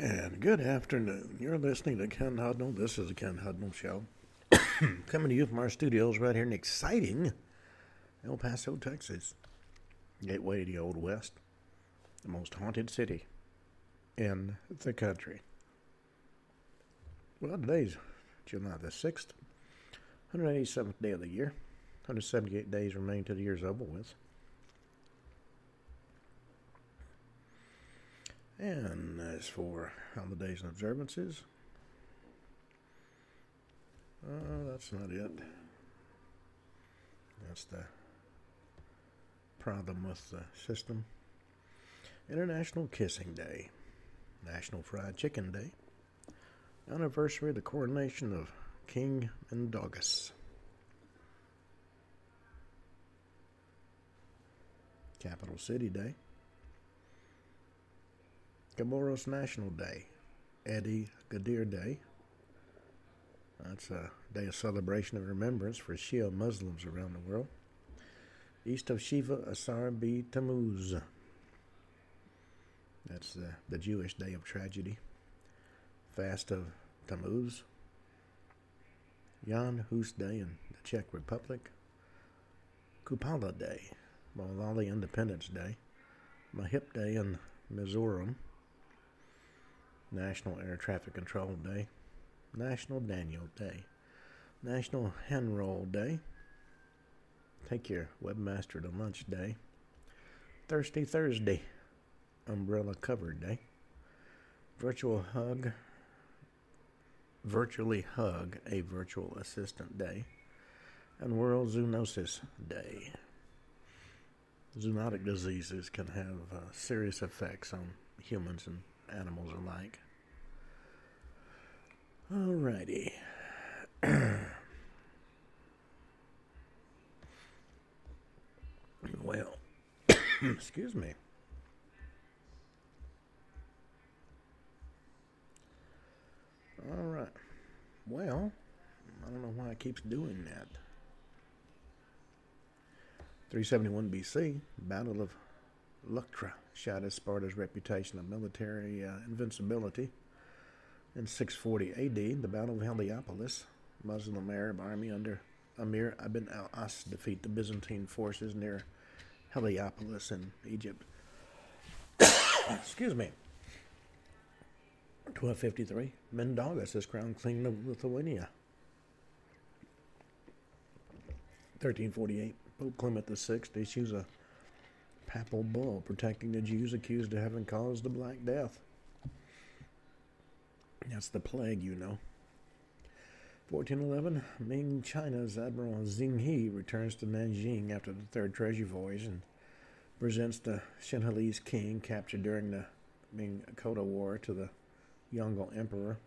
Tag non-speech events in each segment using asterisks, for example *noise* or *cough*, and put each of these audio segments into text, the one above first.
And good afternoon. You're listening to Ken Hudnall. This is the Ken Hudnall Show. *coughs* Coming to you from our studios right here in exciting El Paso, Texas. Gateway to the Old West. The most haunted city in the country. Well, today's July the 6th, 187th day of the year. 178 days remain to the year's over with. And as for holidays and observances, uh, that's not it. That's the problem with the system. International Kissing Day, National Fried Chicken Day, anniversary of the coronation of King Mindaugas. Capital City Day. Comoros National Day, Eddie Gadir Day. That's a day of celebration and remembrance for Shia Muslims around the world. East of Shiva Asar B. Tammuz. That's the, the Jewish day of tragedy. Fast of Tammuz. Jan Hus Day in the Czech Republic. Kupala Day, Malawi Independence Day. Mahip Day in Mizoram. National Air Traffic Control Day, National Daniel Day, National Hen Roll Day, Take Your Webmaster to Lunch Day, Thirsty Thursday, Umbrella Cover Day, Virtual Hug, Virtually Hug a Virtual Assistant Day, and World Zoonosis Day. Zoonotic diseases can have uh, serious effects on humans and animals are alike. Alrighty. *coughs* well, *coughs* excuse me. All right. Well, I don't know why it keeps doing that. 371 BC, Battle of Leuctra shattered Sparta's reputation of military uh, invincibility. In 640 AD, the Battle of Heliopolis, Muslim Arab army under Amir ibn al-As defeat the Byzantine forces near Heliopolis in Egypt. *coughs* Excuse me. 1253, Mindaugas is crowned king of Lithuania. 1348, Pope Clement VI issues a papal bull protecting the Jews accused of having caused the Black Death. That's the plague, you know. 1411, Ming China's Admiral Zheng He returns to Nanjing after the third treasure voyage and presents the Sinhalese king captured during the Ming Kota War to the Yongle Emperor.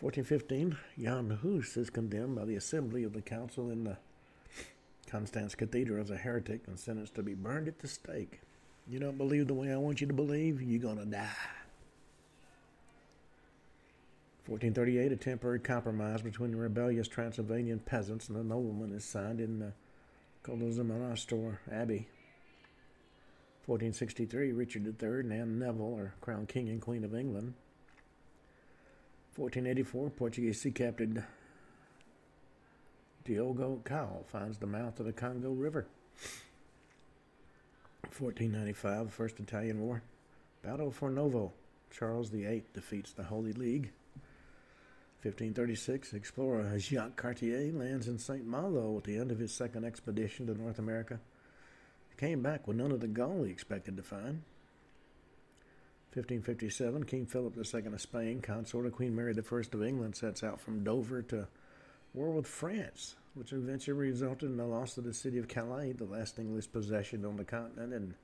1415, Jan Hus is condemned by the Assembly of the Council in the Constance Cathedral as a heretic and sentenced to be burned at the stake. You don't believe the way I want you to believe, you're going to die. 1438, a temporary compromise between the rebellious Transylvanian peasants and the noblemen is signed in the Kolozsmonostor Abbey. 1463, Richard III and Anne Neville are crowned King and Queen of England. 1484, Portuguese sea captain Diogo Cao finds the mouth of the Congo River. 1495, First Italian War. Battle Fornovo. Charles VIII defeats the Holy League. 1536, explorer Jacques Cartier lands in St. Malo at the end of his second expedition to North America. He came back with none of the gold he expected to find. 1557, King Philip II of Spain, consort of Queen Mary I of England, sets out from Dover to war with France, which eventually resulted in the loss of the city of Calais, the last English possession on the continent, and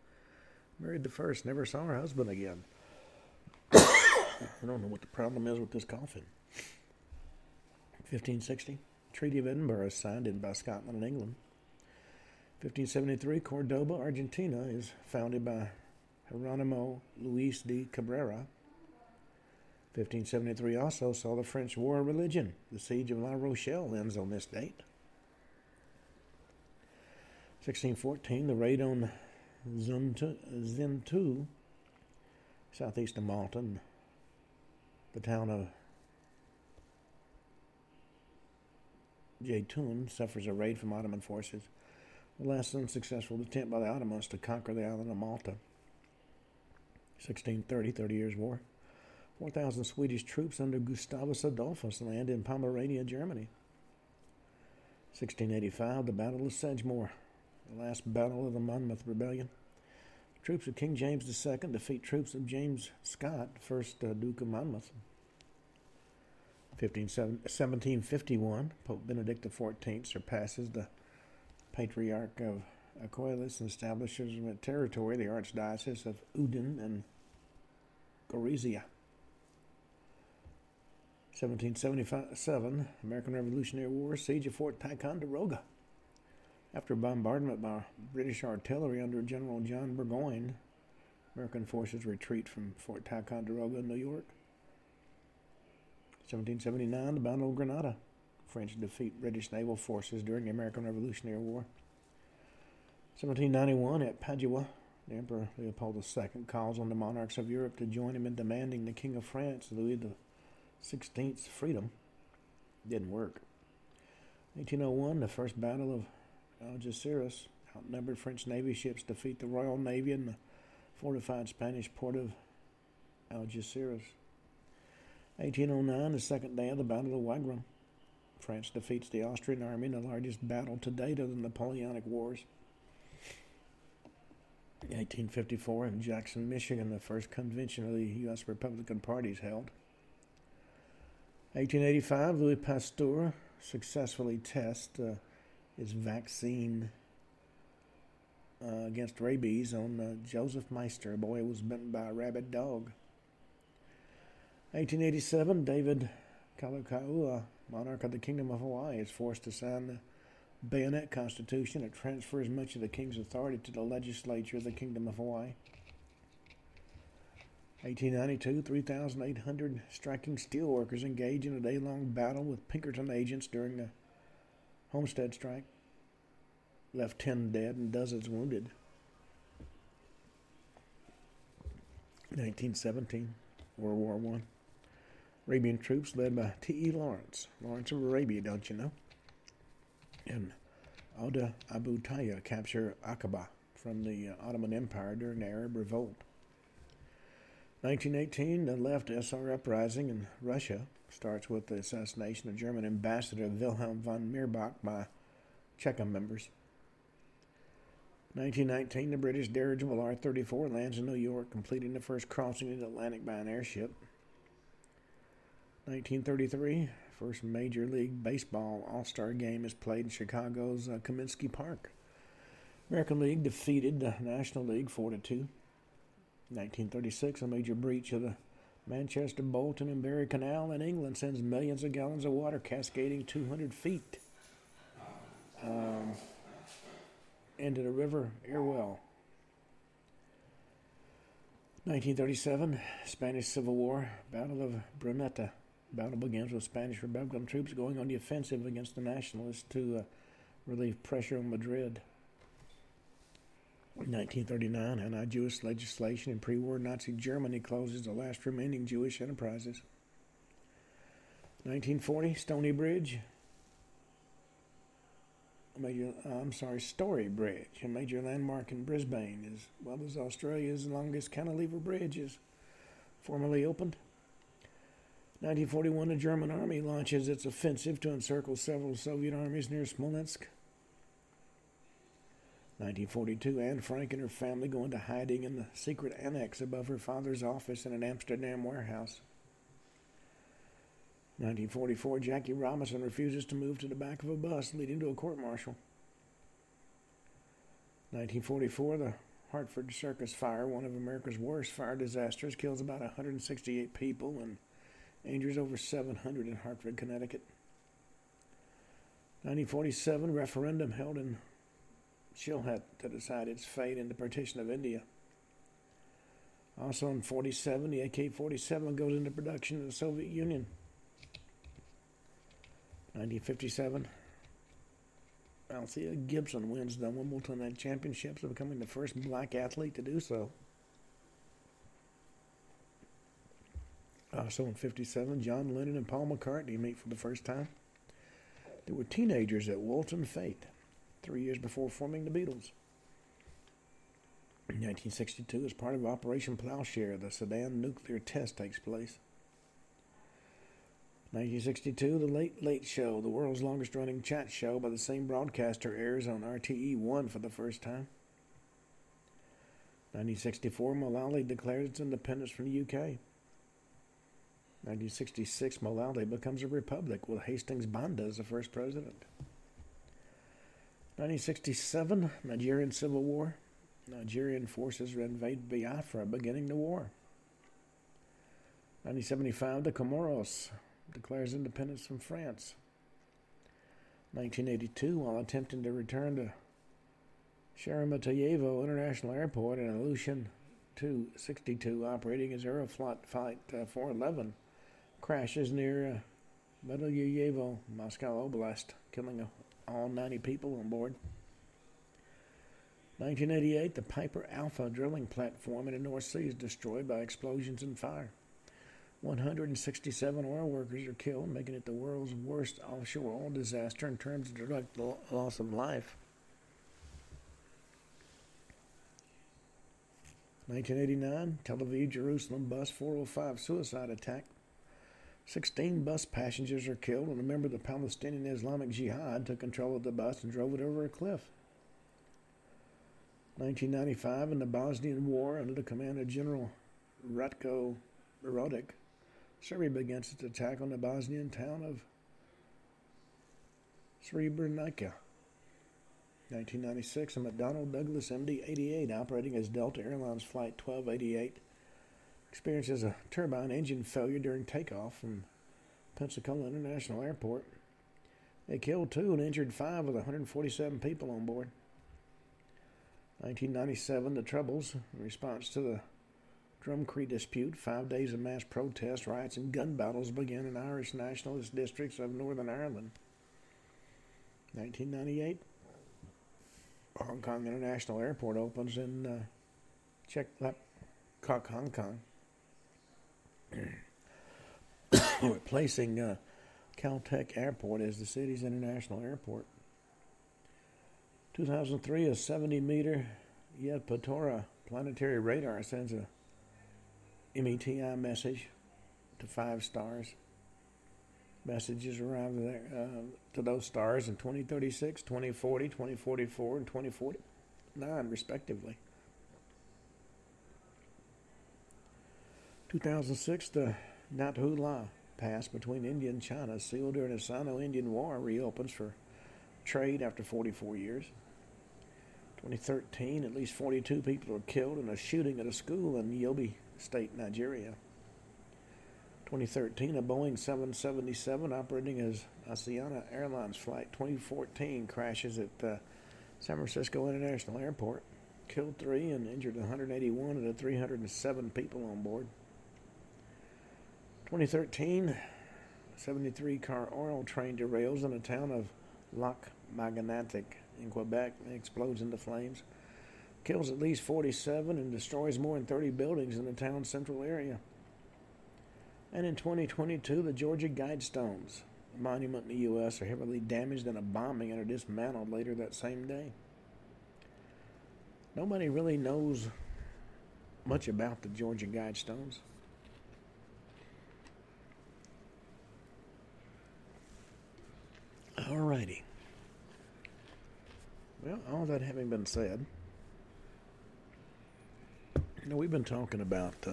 Mary I never saw her husband again. *coughs* I don't know what the problem is with this coffin. 1560, Treaty of Edinburgh is signed in by Scotland and England. 1573, Cordoba, Argentina is founded by Geronimo Luis de Cabrera, 1573 also saw the French War of Religion. The siege of La Rochelle ends on this date. 1614, the raid on Zuntu, southeast of Malta. The town of Jeytun suffers a raid from Ottoman forces. The last unsuccessful attempt by the Ottomans to conquer the island of Malta. 1630, Thirty Years' War. 4,000 Swedish troops under Gustavus Adolphus land in Pomerania, Germany. 1685, the Battle of Sedgemoor, the last battle of the Monmouth Rebellion. Troops of King James II defeat troops of James Scott, first uh, Duke of Monmouth. 15, 1751, Pope Benedict XIV surpasses the Patriarch of Aquileia and establishes a territory, the Archdiocese of Udine and Gorizia. 1777, American Revolutionary War, siege of Fort Ticonderoga. After bombardment by British artillery under General John Burgoyne, American forces retreat from Fort Ticonderoga, in New York. 1779, the Battle of Grenada. French defeat British naval forces during the American Revolutionary War. 1791, at Padua, the Emperor Leopold II calls on the monarchs of Europe to join him in demanding the King of France, Louis XVI's freedom. Didn't work. 1801, the first Battle of Algeciras. Outnumbered French Navy ships defeat the Royal Navy in the fortified Spanish port of Algeciras. 1809, the second day of the Battle of Wagram. France defeats the Austrian army in the largest battle to date of the Napoleonic Wars. 1854, in Jackson, Michigan, the first convention of the U.S. Republican Party is held. 1885, Louis Pasteur successfully tests uh, his vaccine uh, against rabies on uh, Joseph Meister, a boy who was bitten by a rabid dog. 1887, David Kalakaua, monarch of the Kingdom of Hawaii, is forced to sign the Bayonet Constitution that transfers much of the king's authority to the legislature of the Kingdom of Hawaii. 1892, 3,800 striking steelworkers engage in a day long battle with Pinkerton agents during the Homestead strike. Left 10 dead and dozens wounded. 1917, World War I. Arabian troops led by T.E. Lawrence, Lawrence of Arabia, don't you know? And Auda Abu Taya capture Aqaba from the uh, Ottoman Empire during the Arab Revolt. 1918, the left SR uprising in Russia starts with the assassination of German ambassador Wilhelm von Mirbach by Cheka members. 1919, the British dirigible R 34 lands in New York, completing the first crossing of the Atlantic by an airship. 1933, first Major League Baseball All Star game is played in Chicago's uh, Comiskey Park. American League defeated the National League 4 2. 1936, a major breach of the Manchester, Bolton, and Bury Canal in England sends millions of gallons of water cascading 200 feet um, into the River Irwell. 1937, Spanish Civil War, Battle of Brunete battle begins with Spanish Republican troops going on the offensive against the Nationalists to uh, relieve pressure on Madrid. In 1939, anti Jewish legislation in pre war Nazi Germany closes the last remaining Jewish enterprises. 1940, Stony Bridge. Major, uh, I'm sorry, Story Bridge, a major landmark in Brisbane, as well as Australia's longest cantilever bridge, is formally opened. 1941, the German army launches its offensive to encircle several Soviet armies near Smolensk. 1942, Anne Frank and her family go into hiding in the secret annex above her father's office in an Amsterdam warehouse. 1944, Jackie Robinson refuses to move to the back of a bus, leading to a court martial. 1944, the Hartford Circus fire, one of America's worst fire disasters, kills about 168 people and Injuries over 700 in Hartford, Connecticut. 1947 referendum held in Sylhet to decide its fate in the partition of India. Also in 47, the AK-47 goes into production in the Soviet Union. 1957, Althea Gibson wins the Wimbledon Championships, becoming the first black athlete to do so. Also in 57, John Lennon and Paul McCartney meet for the first time. They were teenagers at Walton Fete, three years before forming the Beatles. In 1962, as part of Operation Plowshare, the Sedan nuclear test takes place. 1962, The Late Late Show, the world's longest running chat show by the same broadcaster, airs on RTE 1 for the first time. 1964, Malawi declares its independence from the UK. 1966, Malawi becomes a republic with Hastings Banda as the first president. 1967, Nigerian Civil War. Nigerian forces invade Biafra, beginning the war. 1975, the Comoros declares independence from France. 1982, while attempting to return to Sheremetyevo International Airport, an Ilyushin 262 operating as Aeroflot Flight uh, 411 crashes near uh, Moscow Oblast, killing all 90 people on board. 1988, the Piper Alpha drilling platform in the North Sea is destroyed by explosions and fire. 167 oil workers are killed, making it the world's worst offshore oil disaster in terms of direct loss of life. 1989, Tel Aviv Jerusalem bus 405 suicide attack. 16 bus passengers are killed, and a member of the Palestinian Islamic Jihad took control of the bus and drove it over a cliff. 1995, in the Bosnian War, under the command of General Ratko Mladic, Serbia begins its attack on the Bosnian town of Srebrenica. 1996, a McDonnell Douglas MD 88 operating as Delta Airlines Flight 1288 experiences a turbine engine failure during takeoff from Pensacola International Airport. It killed two and injured five of the 147 people on board. 1997, the Troubles, in response to the Drumcree dispute, five days of mass protest, riots, and gun battles began in Irish nationalist districts of Northern Ireland. 1998, Hong Kong International Airport opens in uh, Kok, Hong Kong. *coughs* replacing uh, Kai Tak Airport as the city's international airport. 2003, a 70 meter Yevpatoria planetary radar sends a METI message to five stars. Messages arrive there, uh, to those stars in 2036, 2040, 2044, and 2049, respectively. 2006, the Nathu La Pass between India and China, sealed during the Sino-Indian War, reopens for trade after 44 years. 2013, at least 42 people were killed in a shooting at a school in Yobe State, Nigeria. 2013, a Boeing 777 operating as Asiana Airlines Flight 2014 crashes at San Francisco International Airport, killed three and injured 181 of the 307 people on board. 2013, 73 car oil train derails in the town of Lac Mégantic in Quebec and explodes into flames. Kills at least 47 and destroys more than 30 buildings in the town's central area. And in 2022, the Georgia Guidestones, a monument in the U.S., are heavily damaged in a bombing and are dismantled later that same day. Nobody really knows much about the Georgia Guidestones. Alrighty. Well, all that having been said, you know, we've been talking about uh,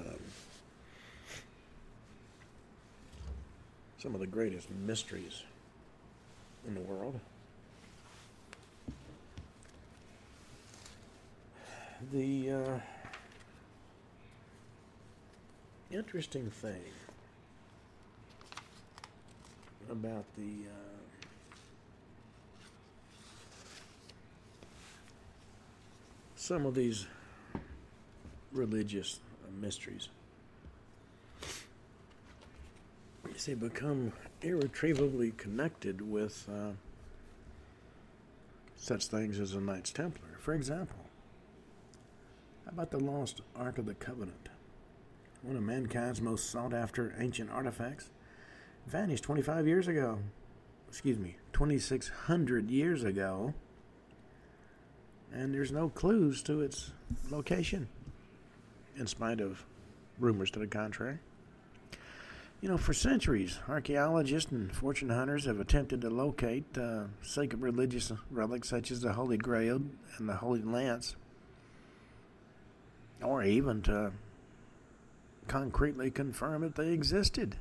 some of the greatest mysteries in the world. The uh, interesting thing about the uh, some of these religious mysteries. You see, become irretrievably connected with uh, such things as a Knights Templar. For example, how about the lost Ark of the Covenant? one of mankind's most sought after ancient artifacts, vanished 25 years ago. Excuse me, 2,600 years ago. And there's no clues to its location, in spite of rumors to the contrary. You know, for centuries, archaeologists and fortune hunters have attempted to locate uh, sacred religious relics such as the Holy Grail and the Holy Lance, or even to concretely confirm that they existed.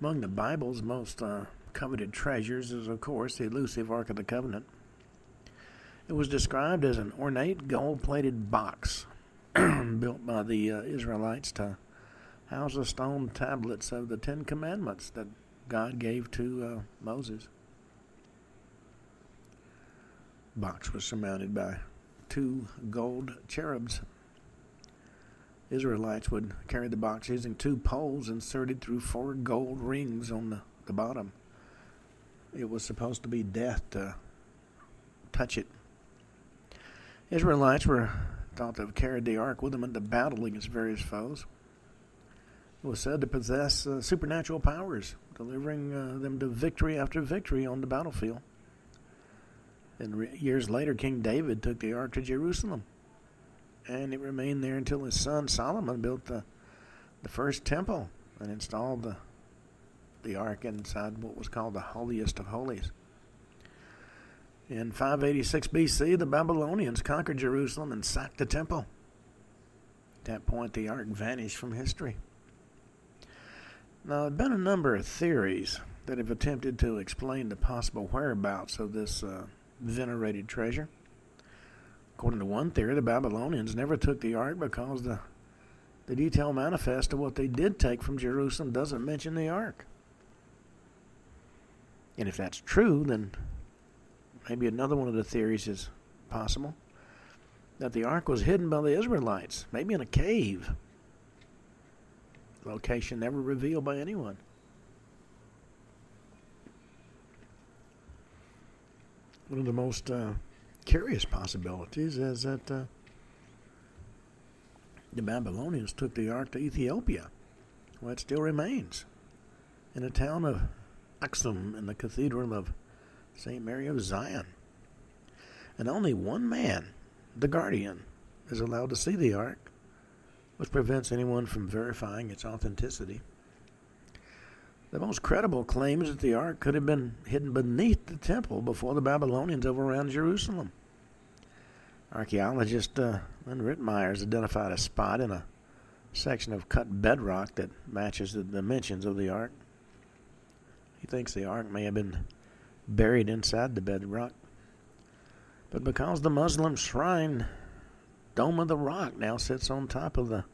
Among the Bible's most uh, coveted treasures is, of course, the elusive Ark of the Covenant. It was described as an ornate gold plated box *clears throat* built by the uh, Israelites to house the stone tablets of the Ten Commandments that God gave to uh, Moses. Box was surmounted by two gold cherubs Israelites would carry the box using two poles inserted through four gold rings on the, the bottom. It was supposed to be death to touch it. Israelites were thought to have carried the ark with them into battle against various foes. It was said to possess uh, supernatural powers, delivering uh, them to victory after victory on the battlefield. And re- years later, King David took the ark to Jerusalem and it remained there until his son Solomon built the the first temple and installed the the ark inside what was called the holiest of holies. In 586 BC, the Babylonians conquered Jerusalem and sacked the temple. At that point, the ark vanished from history. Now, there have been a number of theories that have attempted to explain the possible whereabouts of this uh, venerated treasure. According to one theory, the Babylonians never took the ark because the the detail manifest of what they did take from Jerusalem doesn't mention the ark. And if that's true, then maybe another one of the theories is possible that the ark was hidden by the Israelites, maybe in a cave. Location never revealed by anyone. One of the most uh, curious possibilities is that uh, the Babylonians took the ark to Ethiopia, where it still remains, in the town of Aksum in the cathedral of St. Mary of Zion. And only one man, the guardian, is allowed to see the ark, which prevents anyone from verifying its authenticity. The most credible claim is that the ark could have been hidden beneath the temple before the Babylonians overran Jerusalem. Archaeologist uh, Lynn Ritmeyer has identified a spot in a section of cut bedrock that matches the dimensions of the ark. He thinks the ark may have been buried inside the bedrock. But because the Muslim shrine Dome of the Rock now sits on top of the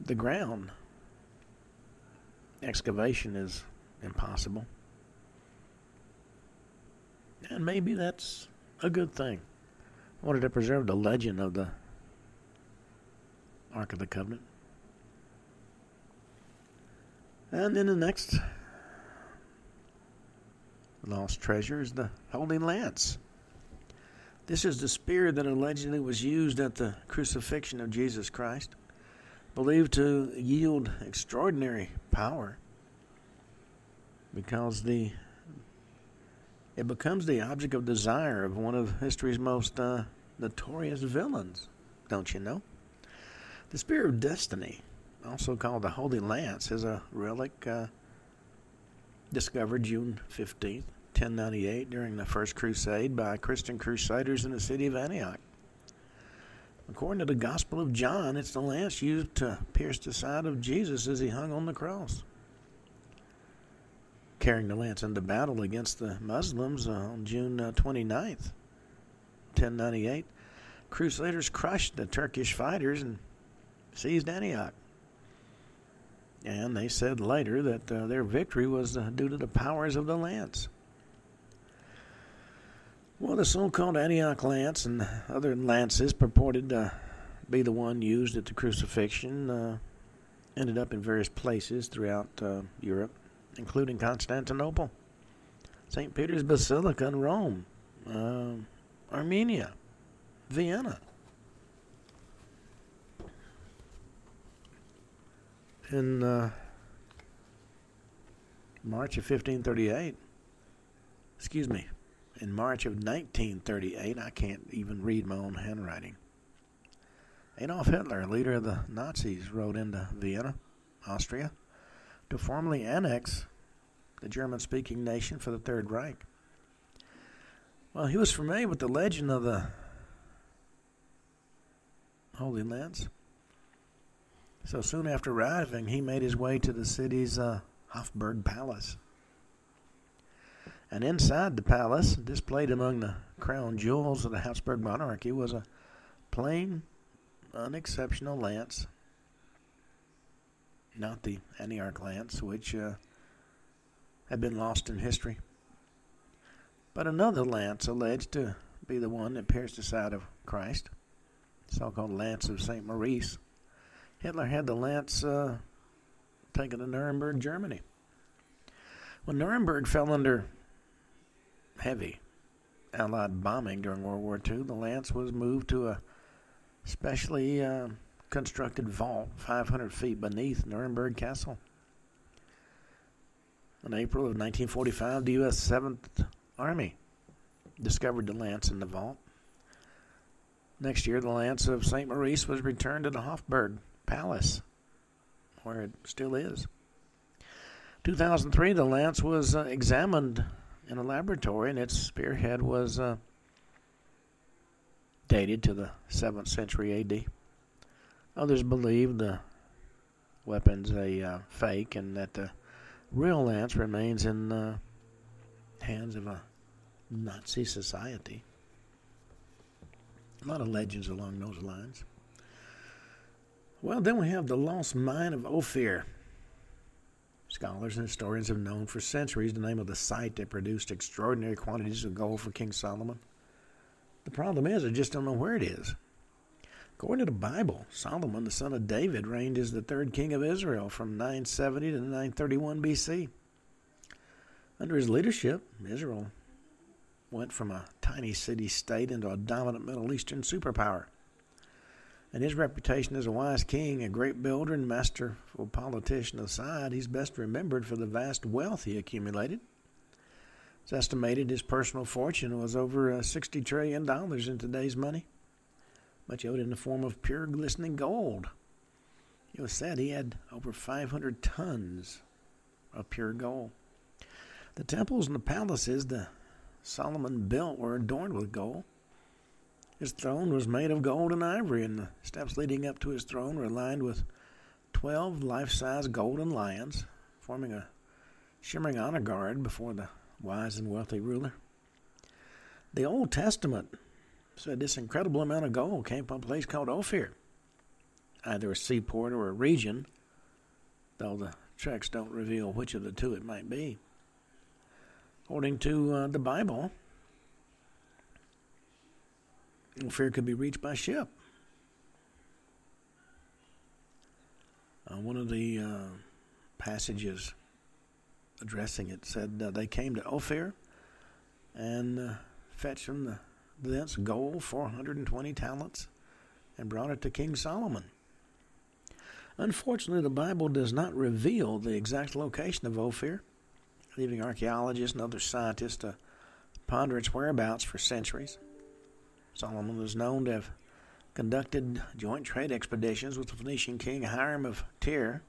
the ground, excavation is impossible. And maybe that's a good thing. I wanted to preserve the legend of the Ark of the Covenant. And then the next lost treasure is the Holy Lance. This is the spear that allegedly was used at the crucifixion of Jesus Christ believed to yield extraordinary power because the it becomes the object of desire of one of history's most uh, notorious villains, don't you know? The Spear of Destiny, also called the Holy Lance, is a relic uh, discovered June 15th, 1098, during the First Crusade by Christian crusaders in the city of Antioch. According to the Gospel of John, it's the lance used to pierce the side of Jesus as he hung on the cross. Carrying the lance into battle against the Muslims on June 29th, uh, 1098, Crusaders crushed the Turkish fighters and seized Antioch. And they said later that uh, their victory was uh, due to the powers of the lance. Well, the so called Antioch lance and other lances purported to be the one used at the crucifixion uh, ended up in various places throughout uh, Europe, including Constantinople, St. Peter's Basilica in Rome, uh, Armenia, Vienna. In uh, March of 1538. Excuse me, in March of 1938. I can't even read my own handwriting. Adolf Hitler, leader of the Nazis, rode into Vienna, Austria, to formally annex the German speaking nation for the Third Reich. Well, he was familiar with the legend of the Holy Lance. So soon after arriving, he made his way to the city's uh, Hofburg Palace. And inside the palace, displayed among the crown jewels of the Habsburg monarchy, was a plain, unexceptional lance. Not the Antioch lance, which uh, had been lost in history, but another lance alleged to be the one that pierced the side of Christ, so called Lance of St. Maurice. Hitler had the lance uh, taken to Nuremberg, Germany. When Nuremberg fell under heavy Allied bombing during World War II, the lance was moved to a specially uh, constructed vault 500 feet beneath Nuremberg Castle. In April of 1945, the U.S. 7th Army discovered the lance in the vault. Next year, the lance of St. Maurice was returned to the Hofburg Palace, where it still is. 2003, the lance was uh, examined in a laboratory, and its spearhead was uh, dated to the 7th century AD. Others believe the weapon's a uh, fake and that the real lance remains in the hands of a Nazi society. A lot of legends along those lines. Well, then we have the lost mine of Ophir. Scholars and historians have known for centuries the name of the site that produced extraordinary quantities of gold for King Solomon. The problem is, I just don't know where it is. According to the Bible, Solomon, the son of David, reigned as the third king of Israel from 970 to 931 BC. Under his leadership, Israel went from a tiny city state into a dominant Middle Eastern superpower. And his reputation as a wise king, a great builder, and masterful politician aside, he's best remembered for the vast wealth he accumulated. It's estimated his personal fortune was over uh, $60 trillion in today's money much of it in the form of pure glistening gold. It was said he had over 500 tons of pure gold. The temples and the palaces that Solomon built were adorned with gold. His throne was made of gold and ivory, and the steps leading up to his throne were lined with 12 life size golden lions, forming a shimmering honor guard before the wise and wealthy ruler. The Old Testament said this incredible amount of gold came from a place called Ophir, either a seaport or a region, though the tracks don't reveal which of the two it might be. According to uh, the Bible, Ophir could be reached by ship. Uh, one of the uh, passages addressing it said uh, they came to Ophir and uh, fetched them the thence gold 420 talents and brought it to King Solomon. Unfortunately, the Bible does not reveal the exact location of Ophir, leaving archaeologists and other scientists to ponder its whereabouts for centuries. Solomon was known to have conducted joint trade expeditions with the Phoenician king Hiram of Tyre.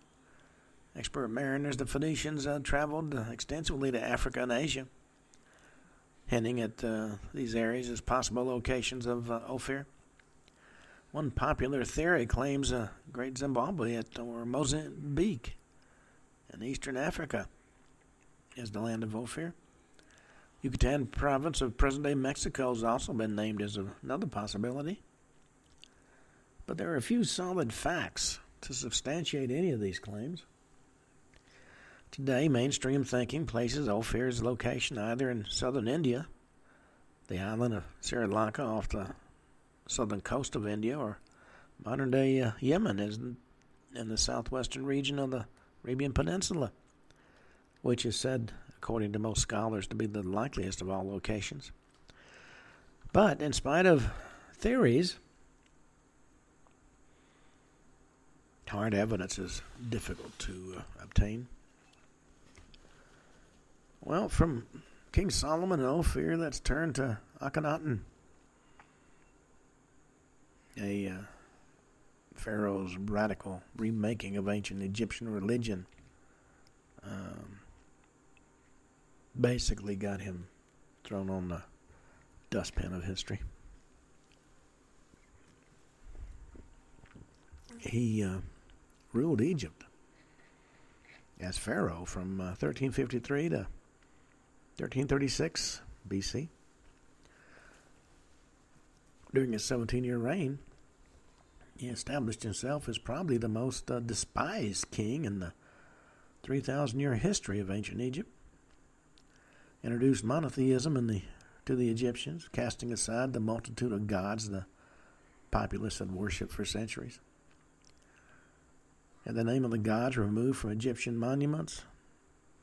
Expert mariners, the Phoenicians uh, traveled extensively to Africa and Asia hinting at uh, these areas as possible locations of uh, Ophir. One popular theory claims a Great Zimbabwe at, or Mozambique in eastern Africa is the land of Ophir. Yucatan province of present-day Mexico has also been named as another possibility. But there are a few solid facts to substantiate any of these claims. Today, mainstream thinking places Ophir's location either in southern India, the island of Sri Lanka off the southern coast of India, or modern day uh, Yemen is in the southwestern region of the Arabian Peninsula, which is said, according to most scholars, to be the likeliest of all locations. But in spite of theories, hard evidence is difficult to uh, obtain. Well, from King Solomon and Ophir, let's turn to Akhenaten, a uh, pharaoh's radical remaking of ancient Egyptian religion. Um, basically, got him thrown on the dustpan of history. He uh, ruled Egypt as pharaoh from uh, 1353 to 1336 BC. During his 17 year reign, he established himself as probably the most uh, despised king in the 3,000 year history of ancient Egypt. Introduced monotheism in the, to the Egyptians, casting aside the multitude of gods the populace had worshipped for centuries. Had the name of the gods removed from Egyptian monuments,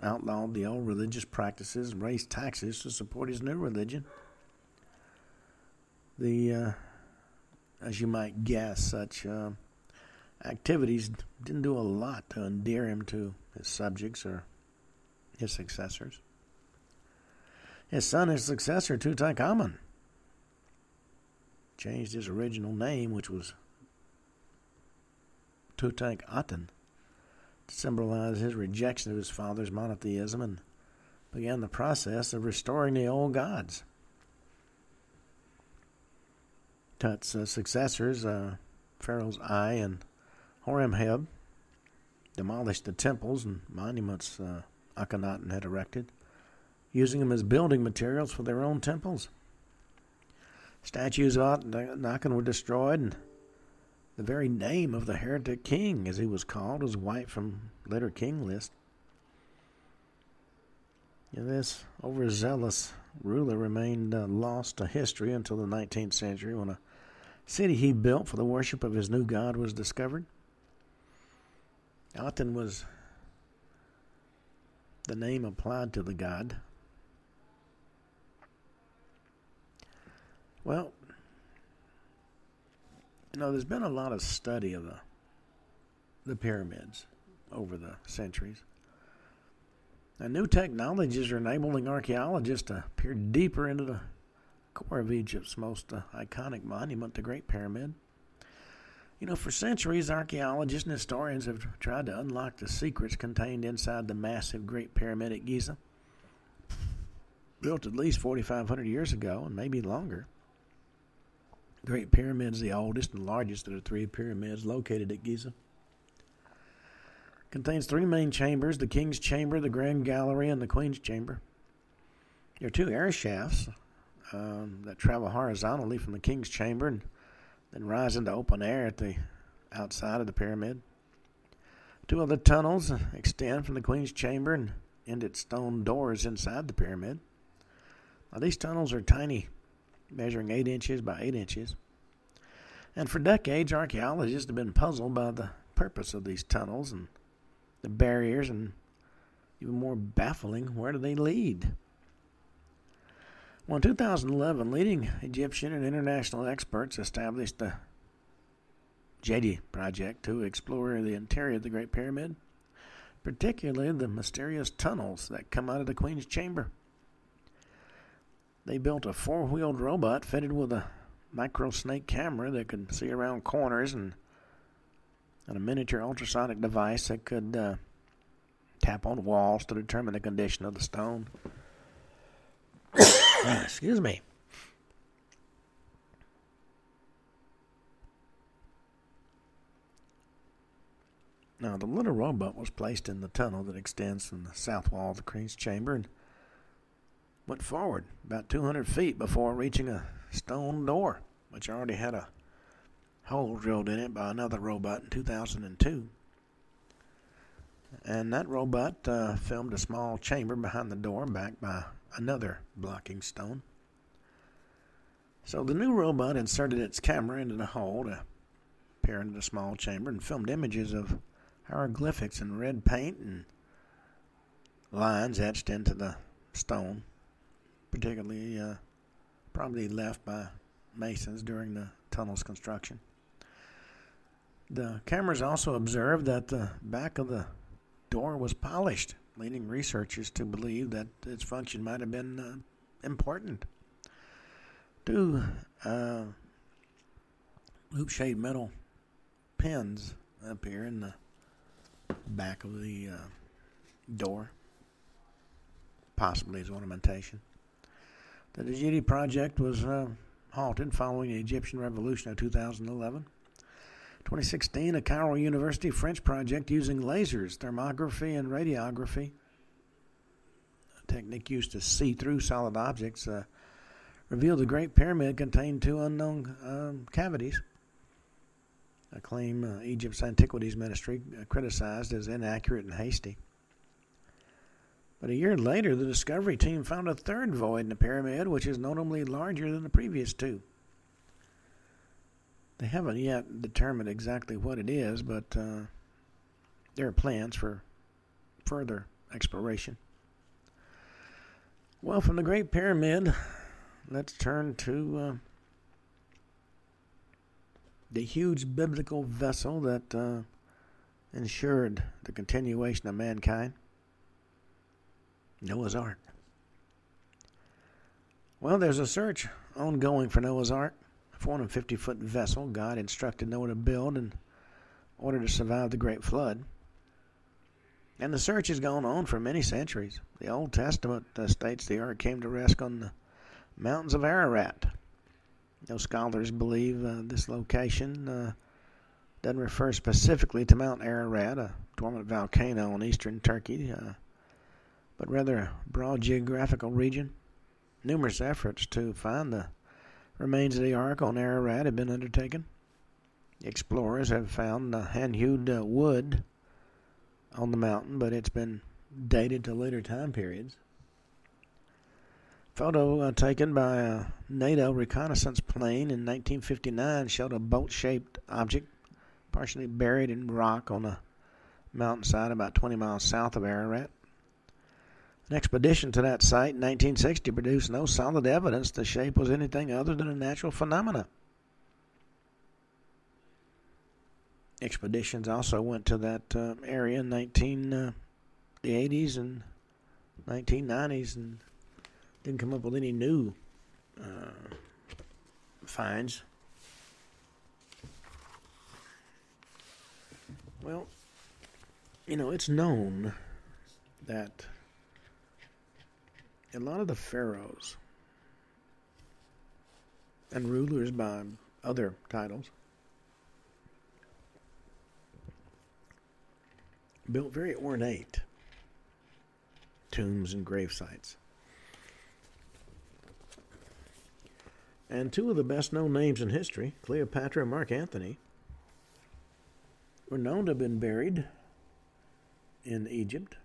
outlawed the old religious practices, and raised taxes to support his new religion. The uh, as you might guess, such uh, activities didn't do a lot to endear him to his subjects or his successors. His son and successor, Tutankhamun, changed his original name, which was Tutankhaten, to symbolize his rejection of his father's monotheism and began the process of restoring the old gods. Tut's uh, successors, uh, Pharaoh's Ai and Horemheb, demolished the temples and monuments uh, Akhenaten had erected, using them as building materials for their own temples. Statues of Akhenaten were destroyed, and the very name of the heretic king, as he was called, was wiped from later king list. And this overzealous ruler remained uh, lost to history until the 19th century when a city he built for the worship of his new god was discovered. Aten was the name applied to the god. Well, you know, there's been a lot of study of the the pyramids over the centuries. And new technologies are enabling archaeologists to peer deeper into the core of Egypt's most uh, iconic monument, the Great Pyramid. You know, for centuries, archaeologists and historians have tried to unlock the secrets contained inside the massive Great Pyramid at Giza. Built at least 4,500 years ago, and maybe longer. Great Pyramid is the oldest and largest of the three pyramids located at Giza. Contains three main chambers the King's Chamber, the Grand Gallery, and the Queen's Chamber. There are two air shafts um, that travel horizontally from the king's chamber and then rise into open air at the outside of the pyramid. Two other tunnels extend from the queen's chamber and end at stone doors inside the pyramid. Now, these tunnels are tiny, measuring 8 inches by 8 inches. And for decades, archaeologists have been puzzled by the purpose of these tunnels and the barriers, and even more baffling, where do they lead? Well, in 2011, leading Egyptian and international experts established the Djedi project to explore the interior of the Great Pyramid, particularly the mysterious tunnels that come out of the Queen's Chamber. They built a four wheeled robot fitted with a micro snake camera that could see around corners and, and a miniature ultrasonic device that could uh, tap on walls to determine the condition of the stone. *coughs* Excuse me. Now, the little robot was placed in the tunnel that extends from the south wall of the Queen's chamber and went forward about 200 feet before reaching a stone door, which already had a hole drilled in it by another robot in 2002. And that robot uh, filmed a small chamber behind the door, backed by another blocking stone. So the new robot inserted its camera into the hole to peer into the small chamber and filmed images of hieroglyphics in red paint and lines etched into the stone, particularly uh, probably left by masons during the tunnel's construction. The cameras also observed that the back of the door was polished, leading researchers to believe that its function might have been uh, important. Two uh, loop shaped metal pins appear in the back of the uh, door, possibly as ornamentation. The Djedi project was uh, halted following the Egyptian Revolution of 2011. 2016, a Cairo University French project using lasers, thermography, and radiography, a technique used to see through solid objects, uh, revealed the Great Pyramid contained two unknown um, cavities. A claim uh, Egypt's Antiquities Ministry uh, criticized as inaccurate and hasty. But a year later, the discovery team found a third void in the pyramid, which is notably larger than the previous two. They haven't yet determined exactly what it is, but uh, there are plans for further exploration. Well, from the Great Pyramid, let's turn to uh, the huge biblical vessel that uh, ensured the continuation of mankind Noah's Ark. Well, there's a search ongoing for Noah's Ark. a 450 foot vessel God instructed Noah to build in order to survive the great flood. And the search has gone on for many centuries. The Old Testament uh, states the ark came to rest on the mountains of Ararat. No scholars believe uh, this location uh, doesn't refer specifically to Mount Ararat, a dormant volcano in eastern Turkey, uh, but rather a broad geographical region. Numerous efforts to find the Remains of the Ark on Ararat have been undertaken. Explorers have found hand-hewed uh, wood on the mountain, but it's been dated to later time periods. Photo uh, taken by a NATO reconnaissance plane in 1959 showed a boat-shaped object partially buried in rock on a mountainside about 20 miles south of Ararat. An expedition to that site in 1960 produced no solid evidence the shape was anything other than a natural phenomenon. Expeditions also went to that uh, area in 19 uh, the 80s and 1990s and didn't come up with any new uh, finds. Well, you know, it's known that a lot of the pharaohs and rulers by other titles built very ornate tombs and grave sites. And two of the best known names in history, Cleopatra and Mark Antony, were known to have been buried in Egypt,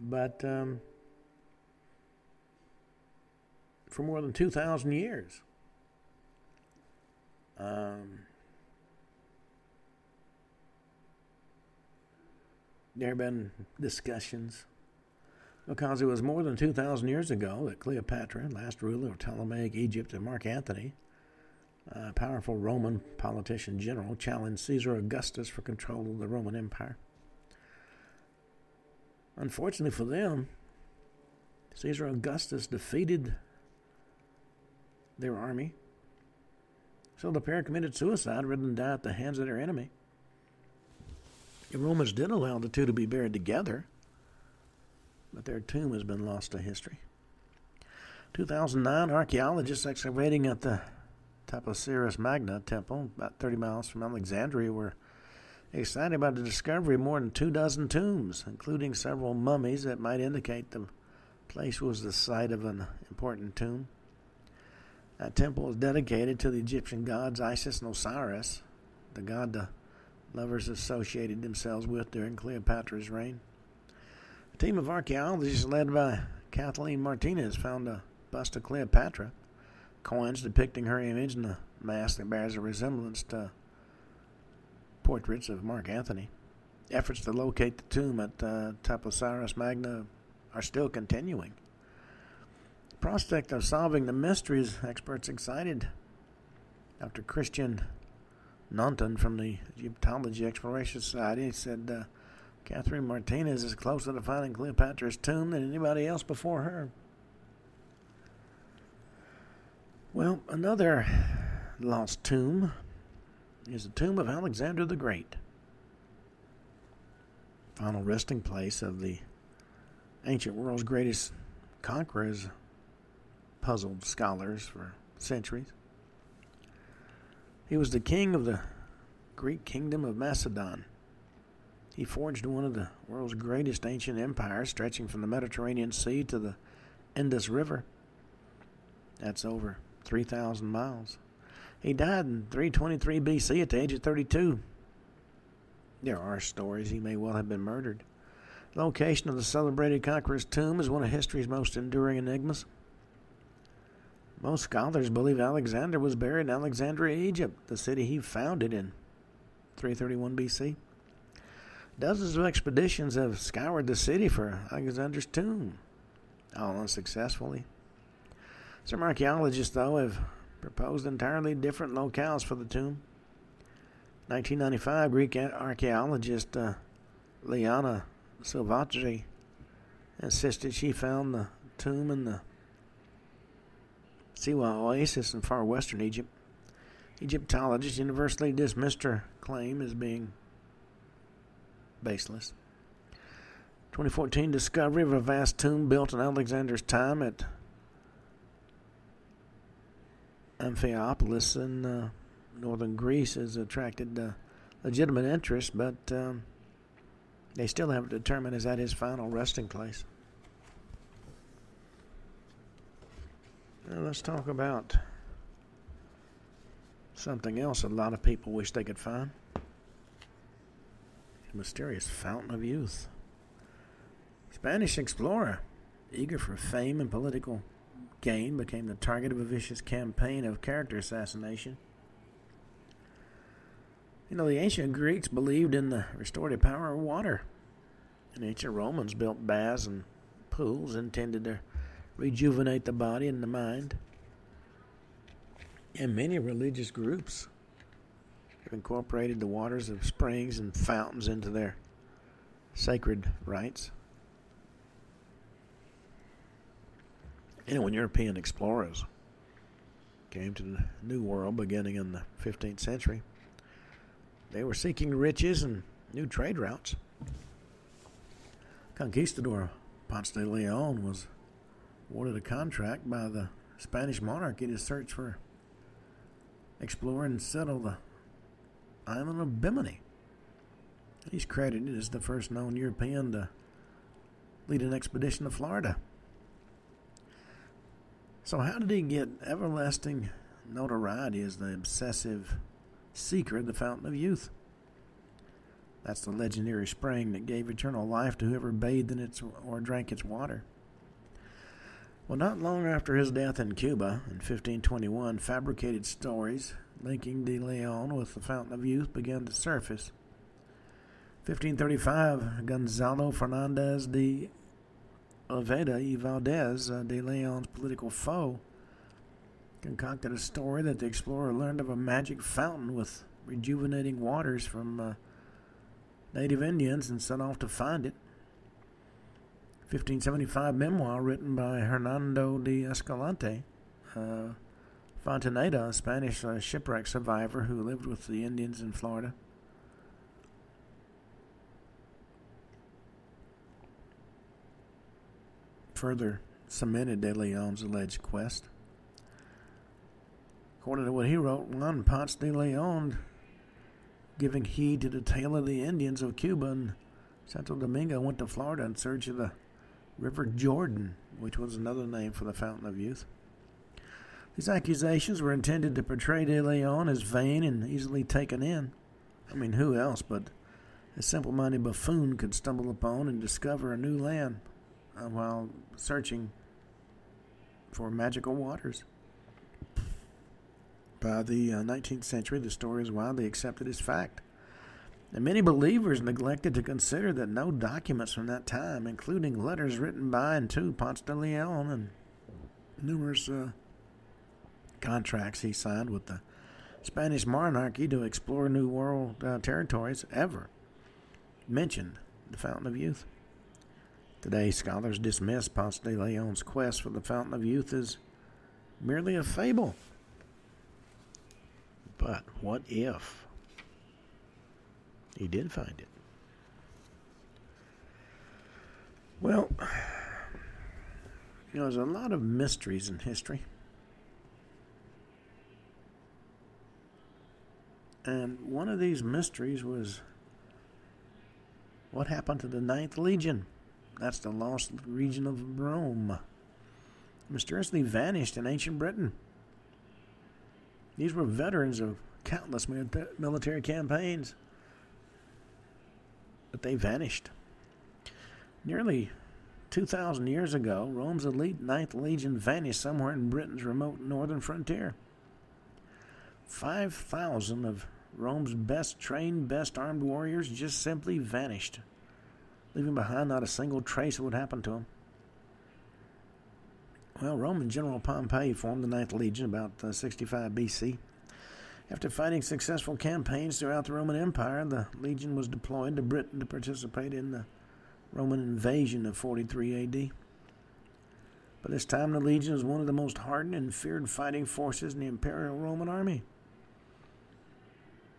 but um, for more than 2,000 years. Um, there have been discussions because it was more than 2,000 years ago that Cleopatra, last ruler of Ptolemaic Egypt, and Mark Antony, a powerful Roman politician general, challenged Caesar Augustus for control of the Roman Empire. Unfortunately for them, Caesar Augustus defeated their army. So the pair committed suicide rather than die at the hands of their enemy. The Romans did allow the two to be buried together, but their tomb has been lost to history. 2009, archaeologists excavating at the Taposiris Magna temple, about 30 miles from Alexandria, were excited about the discovery of more than two dozen tombs, including several mummies that might indicate the place was the site of an important tomb. That temple is dedicated to the Egyptian gods Isis and Osiris, the god the lovers associated themselves with during Cleopatra's reign. A team of archaeologists led by Kathleen Martinez found a bust of Cleopatra, coins depicting her image, and a mask that bears a resemblance to portraits of Mark Antony. Efforts to locate the tomb at uh, Taposiris Magna are still continuing prospect of solving the mysteries, experts excited. Dr. Christian Naunton from the Egyptology Exploration Society said uh, Catherine Martinez is closer to finding Cleopatra's tomb than anybody else before her. Well, another lost tomb is the tomb of Alexander the Great, final resting place of the ancient world's greatest conquerors, puzzled scholars for centuries. He was the king of the Greek kingdom of Macedon. He forged one of the world's greatest ancient empires, stretching from the Mediterranean Sea to the Indus River. That's over 3,000 miles. He died in 323 BC at the age of 32. There are stories he may well have been murdered. The location of the celebrated conqueror's tomb is one of history's most enduring enigmas. Most scholars believe Alexander was buried in Alexandria, Egypt, the city he founded in 331 BC. Dozens of expeditions have scoured the city for Alexander's tomb, all unsuccessfully. Some archaeologists, though, have proposed entirely different locales for the tomb. 1995, Greek archaeologist uh, Liana Souvaltzi insisted she found the tomb in the Siwa Oasis in far western Egypt. Egyptologists universally dismissed her claim as being baseless. 2014 discovery of a vast tomb built in Alexander's time at Amphipolis in uh, northern Greece has attracted uh, legitimate interest, but um, they still haven't determined is that his final resting place. Now let's talk about something else a lot of people wish they could find the mysterious fountain of youth. Spanish explorer, eager for fame and political gain, became the target of a vicious campaign of character assassination. You know, the ancient Greeks believed in the restorative power of water. And ancient Romans built baths and pools intended to rejuvenate the body and the mind. And many religious groups have incorporated the waters of springs and fountains into their sacred rites. You know, when European explorers came to the New World beginning in the 15th century, they were seeking riches and new trade routes. Conquistador Ponce de Leon was awarded a contract by the Spanish monarchy to search for, explore, and settle the island of Bimini. He's credited as the first known European to lead an expedition to Florida. So, how did he get everlasting notoriety as the obsessive seeker of the Fountain of Youth? That's the legendary spring that gave eternal life to whoever bathed in it or drank its water. Well, not long after his death in Cuba in 1521, fabricated stories linking de Leon with the Fountain of Youth began to surface. 1535, Gonzalo Fernandez de Oviedo y Valdez, uh, de Leon's political foe, concocted a story that the explorer learned of a magic fountain with rejuvenating waters from uh, native Indians and set off to find it. 1575 memoir written by Hernando de Escalante. Uh, Fontaneda, a Spanish uh, shipwreck survivor who lived with the Indians in Florida. Further cemented De Leon's alleged quest. According to what he wrote, Juan Ponce de Leon, giving heed to the tale of the Indians of Cuba and Santo Domingo, went to Florida in search of the River Jordan, which was another name for the Fountain of Youth. These accusations were intended to portray De Leon as vain and easily taken in. I mean, who else but a simple minded buffoon could stumble upon and discover a new land uh, while searching for magical waters? By the uh, 19th century, the story is widely accepted as fact. And many believers neglected to consider that no documents from that time, including letters written by and to Ponce de Leon and numerous uh, contracts he signed with the Spanish monarchy to explore New World uh, territories ever mentioned the Fountain of Youth. Today, scholars dismiss Ponce de Leon's quest for the Fountain of Youth as merely a fable. But what if he did find it? Well, you know, there's a lot of mysteries in history. And one of these mysteries was what happened to the Ninth Legion? That's the lost region of Rome. Mysteriously vanished in ancient Britain. These were veterans of countless military campaigns, but they vanished. Nearly 2,000 years ago, Rome's elite Ninth Legion vanished somewhere in Britain's remote northern frontier. 5,000 of Rome's best trained, best armed warriors just simply vanished, leaving behind not a single trace of what happened to them. Well, Roman General Pompey formed the Ninth Legion about uh, 65 BC. After fighting successful campaigns throughout the Roman Empire, the legion was deployed to Britain to participate in the Roman invasion of 43 AD. By this time, the legion was one of the most hardened and feared fighting forces in the Imperial Roman army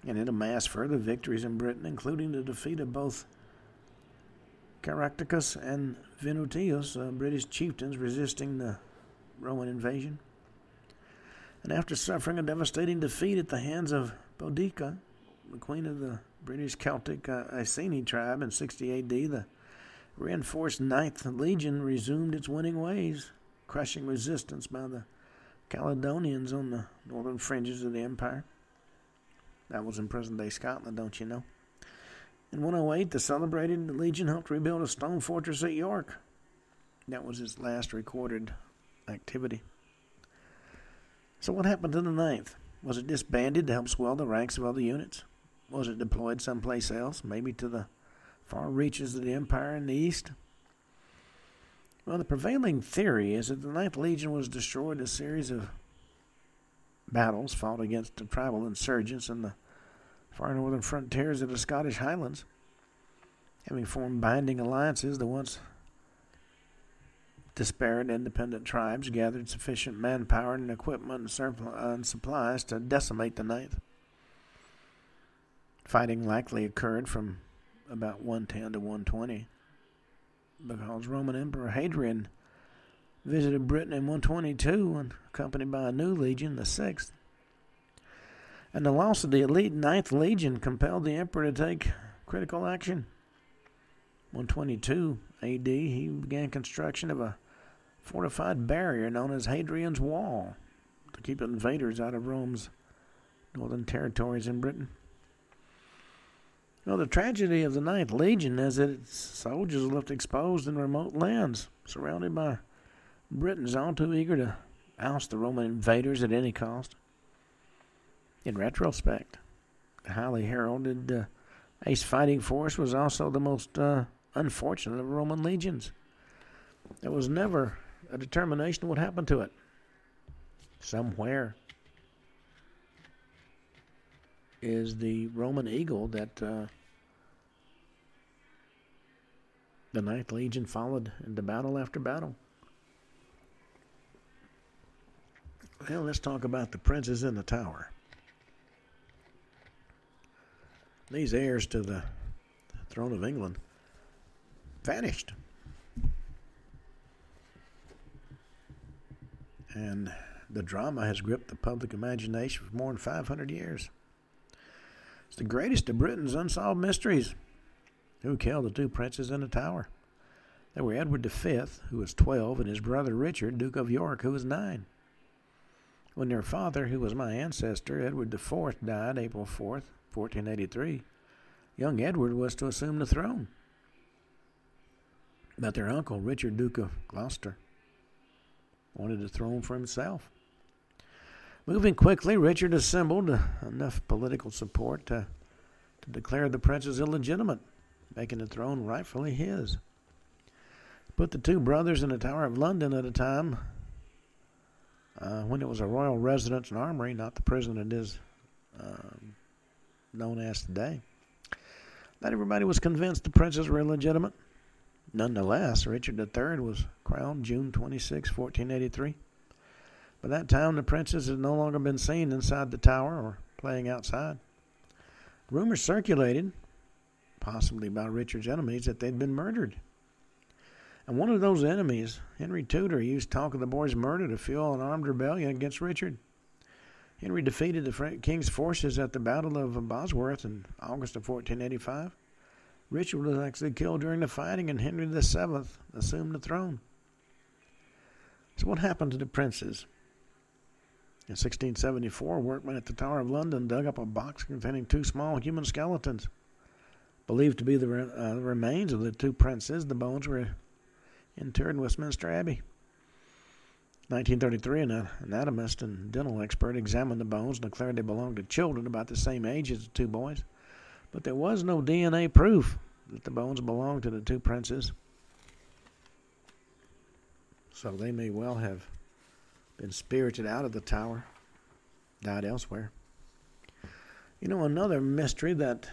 and it amassed further victories in Britain, including the defeat of both Caractacus and Venutius, uh, British chieftains resisting the Roman invasion. And after suffering a devastating defeat at the hands of Boudicca, the queen of the British Celtic uh, Iceni tribe in 60 AD, the reinforced Ninth Legion resumed its winning ways, crushing resistance by the Caledonians on the northern fringes of the empire. That was in present day Scotland, don't you know? In 108, the celebrated Legion helped rebuild a stone fortress at York. That was its last recorded activity. So, what happened to the Ninth? Was it disbanded to help swell the ranks of other units? Was it deployed someplace else, maybe to the far reaches of the Empire in the East? Well, the prevailing theory is that the Ninth Legion was destroyed in a series of battles fought against the tribal insurgents in the far northern frontiers of the Scottish Highlands. Having formed binding alliances, the once disparate independent tribes gathered sufficient manpower and equipment and supplies to decimate the Ninth. Fighting likely occurred from about 110 to 120 because Roman Emperor Hadrian visited Britain in 122 and accompanied by a new legion, the 6th. And the loss of the elite Ninth Legion compelled the emperor to take critical action. 122 AD, he began construction of a fortified barrier known as Hadrian's Wall to keep invaders out of Rome's northern territories in Britain. Well, the tragedy of the Ninth Legion is that its soldiers were left exposed in remote lands, surrounded by Britons all too eager to oust the Roman invaders at any cost. In retrospect, the highly heralded uh, ace fighting force was also the most uh, unfortunate of Roman legions. There was never a determination of what happened to it. Somewhere is the Roman eagle that uh, the Ninth Legion followed into battle after battle. Well, let's talk about the princes in the tower. These heirs to the throne of England vanished. And the drama has gripped the public imagination for more than 500 years. It's the greatest of Britain's unsolved mysteries. Who killed the two princes in the tower? They were Edward V, who was 12, and his brother Richard, Duke of York, who was 9. When their father, who was my ancestor, Edward IV, died April 4th, 1483, young Edward was to assume the throne. But their uncle, Richard, Duke of Gloucester, wanted the throne for himself. Moving quickly, Richard assembled enough political support to, to declare the princes illegitimate, making the throne rightfully his. Put the two brothers in the Tower of London at a time uh, when it was a royal residence and armory, not the prison it is um, known as today. Not everybody was convinced the princes were illegitimate. Nonetheless, Richard III was crowned June 26, 1483. By that time, the princes had no longer been seen inside the tower or playing outside. Rumors circulated, possibly by Richard's enemies, that they'd been murdered. And one of those enemies, Henry Tudor, used talk of the boy's murder to fuel an armed rebellion against Richard. Henry defeated the king's forces at the Battle of Bosworth in August of 1485. Richard was actually killed during the fighting, and Henry VII assumed the throne. So, what happened to the princes? In 1674, workmen at the Tower of London dug up a box containing two small human skeletons. Believed to be the, uh, remains of the two princes, the bones were interred in Westminster Abbey. 1933, an anatomist and dental expert examined the bones and declared they belonged to children about the same age as the two boys, but there was no DNA proof that the bones belonged to the two princes. So they may well have been spirited out of the tower, died elsewhere. You know, another mystery that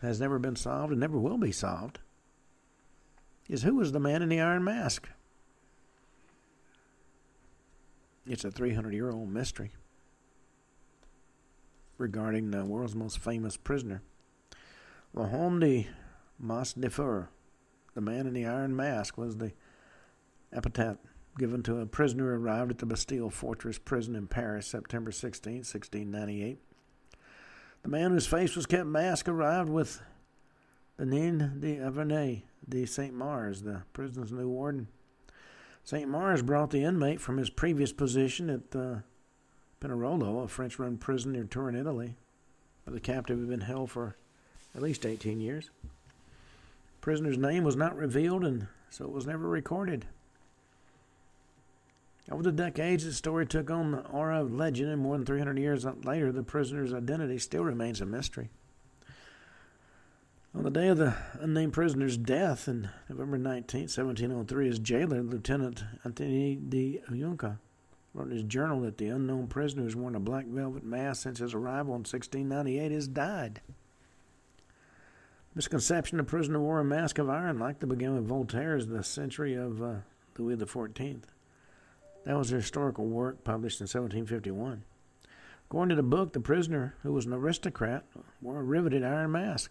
has never been solved and never will be solved is who was the man in the iron mask? It's a 300 year old mystery regarding the world's most famous prisoner. L'Homme de Masque de Fer, the man in the iron mask, was the epithet given to a prisoner arrived at the Bastille Fortress prison in Paris September 16, 1698. The man whose face was kept masked arrived with Benin de Avernay de Saint Mars, the prison's new warden. St. Mars brought the inmate from his previous position at uh, Pinerolo, a French run prison near Turin, Italy, where the captive had been held for at least 18 years. Prisoner's name was not revealed, and so it was never recorded. Over the decades, the story took on the aura of legend, and more than 300 years later, the prisoner's identity still remains a mystery. On the day of the unnamed prisoner's death, in November 19, 1703, his jailer, Lieutenant Anthony de Junca, wrote in his journal that the unknown prisoner who's worn a black velvet mask since his arrival in 1698 has died. Misconception the prisoner wore a mask of iron, like to begin with Voltaire's The Century of uh, Louis XIV. That was a historical work published in 1751. According to the book, the prisoner, who was an aristocrat, wore a riveted iron mask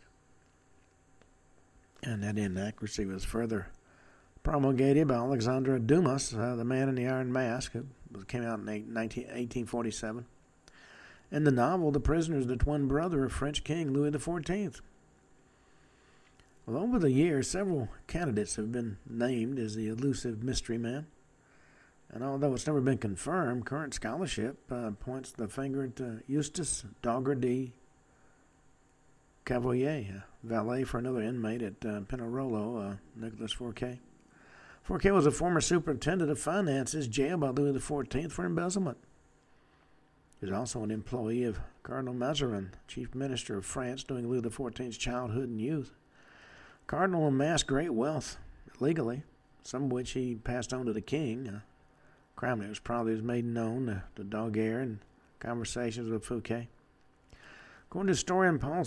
and that inaccuracy was further promulgated by Alexandre Dumas, uh, the man in the iron mask, who came out in 19, 1847. In the novel, the prisoner is the twin brother of French King Louis XIV. Well, over the years, several candidates have been named as the elusive mystery man. And although it's never been confirmed, current scholarship uh, points the finger at uh, Eustace Daugherty Cavalier, valet for another inmate at uh, Pinerolo, uh, Nicholas Fouquet. Fouquet was a former superintendent of finances jailed by Louis XIV for embezzlement. He was also an employee of Cardinal Mazarin, chief minister of France during Louis XIV's childhood and youth. Cardinal amassed great wealth legally, some of which he passed on to the king. Uh, crime that was probably made known to, to Daguerre in conversations with Fouquet. According to historian Paul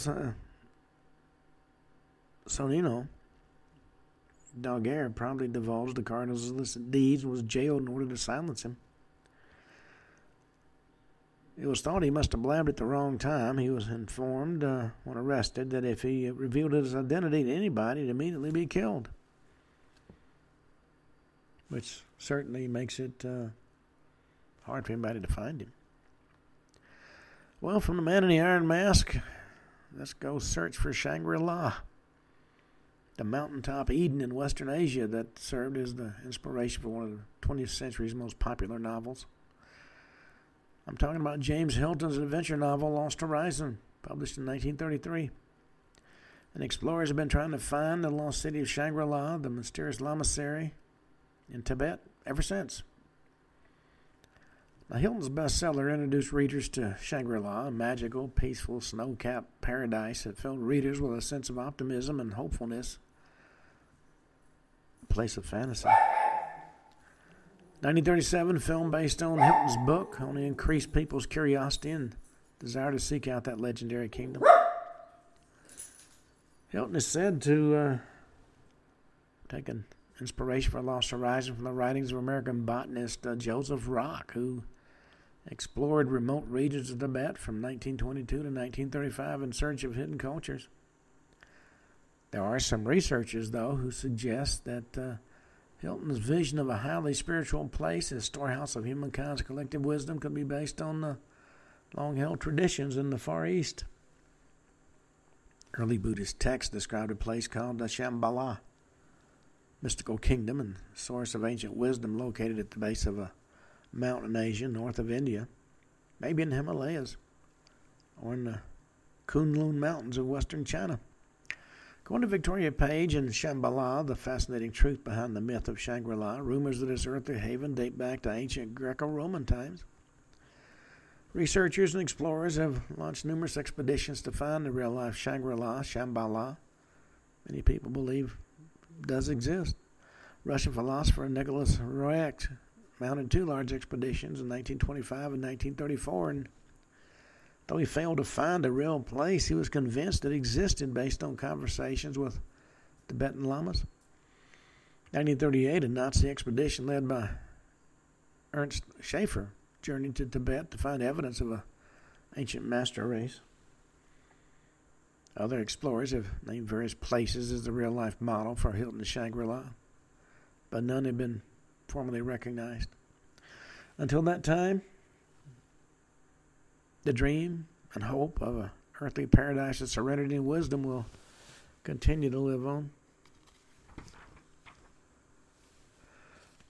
Sonnino, Daguerre probably divulged the Cardinal's illicit deeds and was jailed in order to silence him. It was thought he must have blabbed at the wrong time. He was informed, uh, when arrested, that if he revealed his identity to anybody, he'd immediately be killed. Which certainly makes it uh, hard for anybody to find him. Well, from the man in the iron mask, let's go search for Shangri La the mountaintop Eden in Western Asia that served as the inspiration for one of the 20th century's most popular novels. I'm talking about James Hilton's adventure novel Lost Horizon, published in 1933. And explorers have been trying to find the lost city of Shangri La, the mysterious lamasery in Tibet, ever since. Now, Hilton's bestseller introduced readers to Shangri La, a magical, peaceful, snow capped paradise that filled readers with a sense of optimism and hopefulness a place of fantasy. 1937 film based on Hilton's book only increased people's curiosity and desire to seek out that legendary kingdom. Hilton is said to uh, take an inspiration for Lost Horizon from the writings of American botanist uh, Joseph Rock, who explored remote regions of Tibet from 1922 to 1935 in search of hidden cultures. There are some researchers, though, who suggest that uh, Hilton's vision of a highly spiritual place as storehouse of humankind's collective wisdom could be based on the long held traditions in the Far East. Early Buddhist texts described a place called the Shambhala, mystical kingdom and source of ancient wisdom located at the base of a mountain in Asia, north of India, maybe in the Himalayas, or in the Kunlun Mountains of western China. According to Victoria Page and Shambhala, the fascinating truth behind the myth of Shangri La, rumors that its earthly haven date back to ancient Greco Roman times. Researchers and explorers have launched numerous expeditions to find the real life Shangri La, Shambhala. Many people believe does exist. Russian philosopher Nicholas Roerich mounted two large expeditions in 1925 and 1934, and though he failed to find a real place, he was convinced it existed based on conversations with Tibetan lamas. 1938, a Nazi expedition led by Ernst Schaefer journeyed to Tibet to find evidence of an ancient master race. Other explorers have named various places as the real life model for Hilton Shangri La, but none have been formally recognized. Until that time, the dream and hope of a earthly paradise of serenity and wisdom will continue to live on.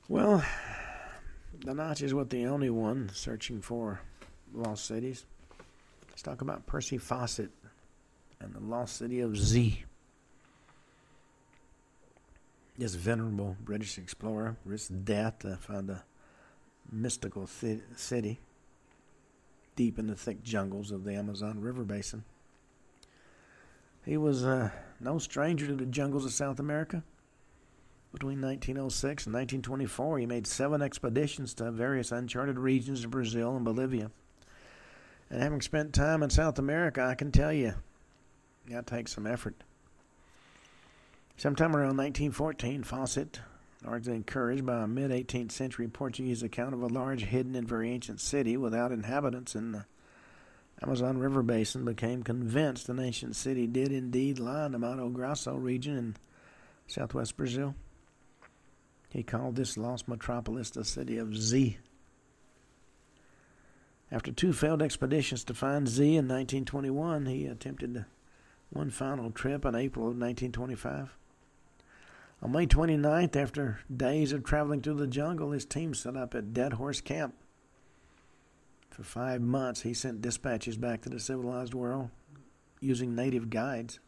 Well, the Nazis were the only one searching for lost cities. Let's talk about Percy Fawcett and the lost city of Z. This venerable British explorer risked death to find a mystical city deep in the thick jungles of the Amazon River basin. He was uh, no stranger to the jungles of South America. Between 1906 and 1924, he made seven expeditions to various uncharted regions of Brazil and Bolivia. And having spent time in South America, I can tell you that takes some effort. Sometime around 1914, Fawcett, largely encouraged by a mid 18th century Portuguese account of a large, hidden, and very ancient city without inhabitants in the Amazon River basin, became convinced an ancient city did indeed lie in the Mato Grosso region in southwest Brazil. He called this lost metropolis the city of Z. After two failed expeditions to find Z in 1921, he attempted one final trip in April of 1925. On May 29th, after days of traveling through the jungle, his team set up at Dead Horse Camp. For five months, he sent dispatches back to the civilized world using native guides.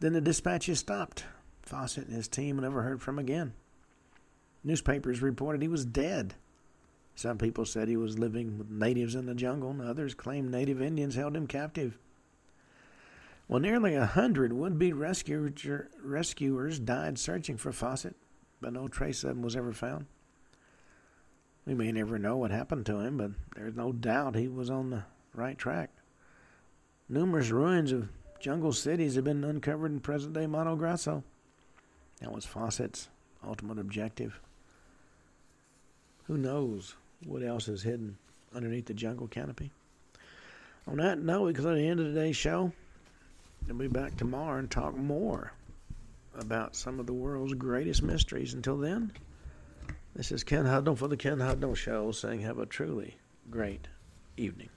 Then the dispatches stopped. Fawcett and his team never heard from again. Newspapers reported he was dead. Some people said he was living with natives in the jungle, and others claimed native Indians held him captive. Well, nearly a hundred would-be rescuers died searching for Fawcett, but no trace of him was ever found. We may never know what happened to him, but there's no doubt he was on the right track. Numerous ruins of jungle cities have been uncovered in present-day Mato Grosso. That was Fawcett's ultimate objective. Who knows what else is hidden underneath the jungle canopy? On that note, we to the end of today's show. We'll be back tomorrow and talk more about some of the world's greatest mysteries. Until then, this is Ken Hudnall for the Ken Hudnall Show saying have a truly great evening.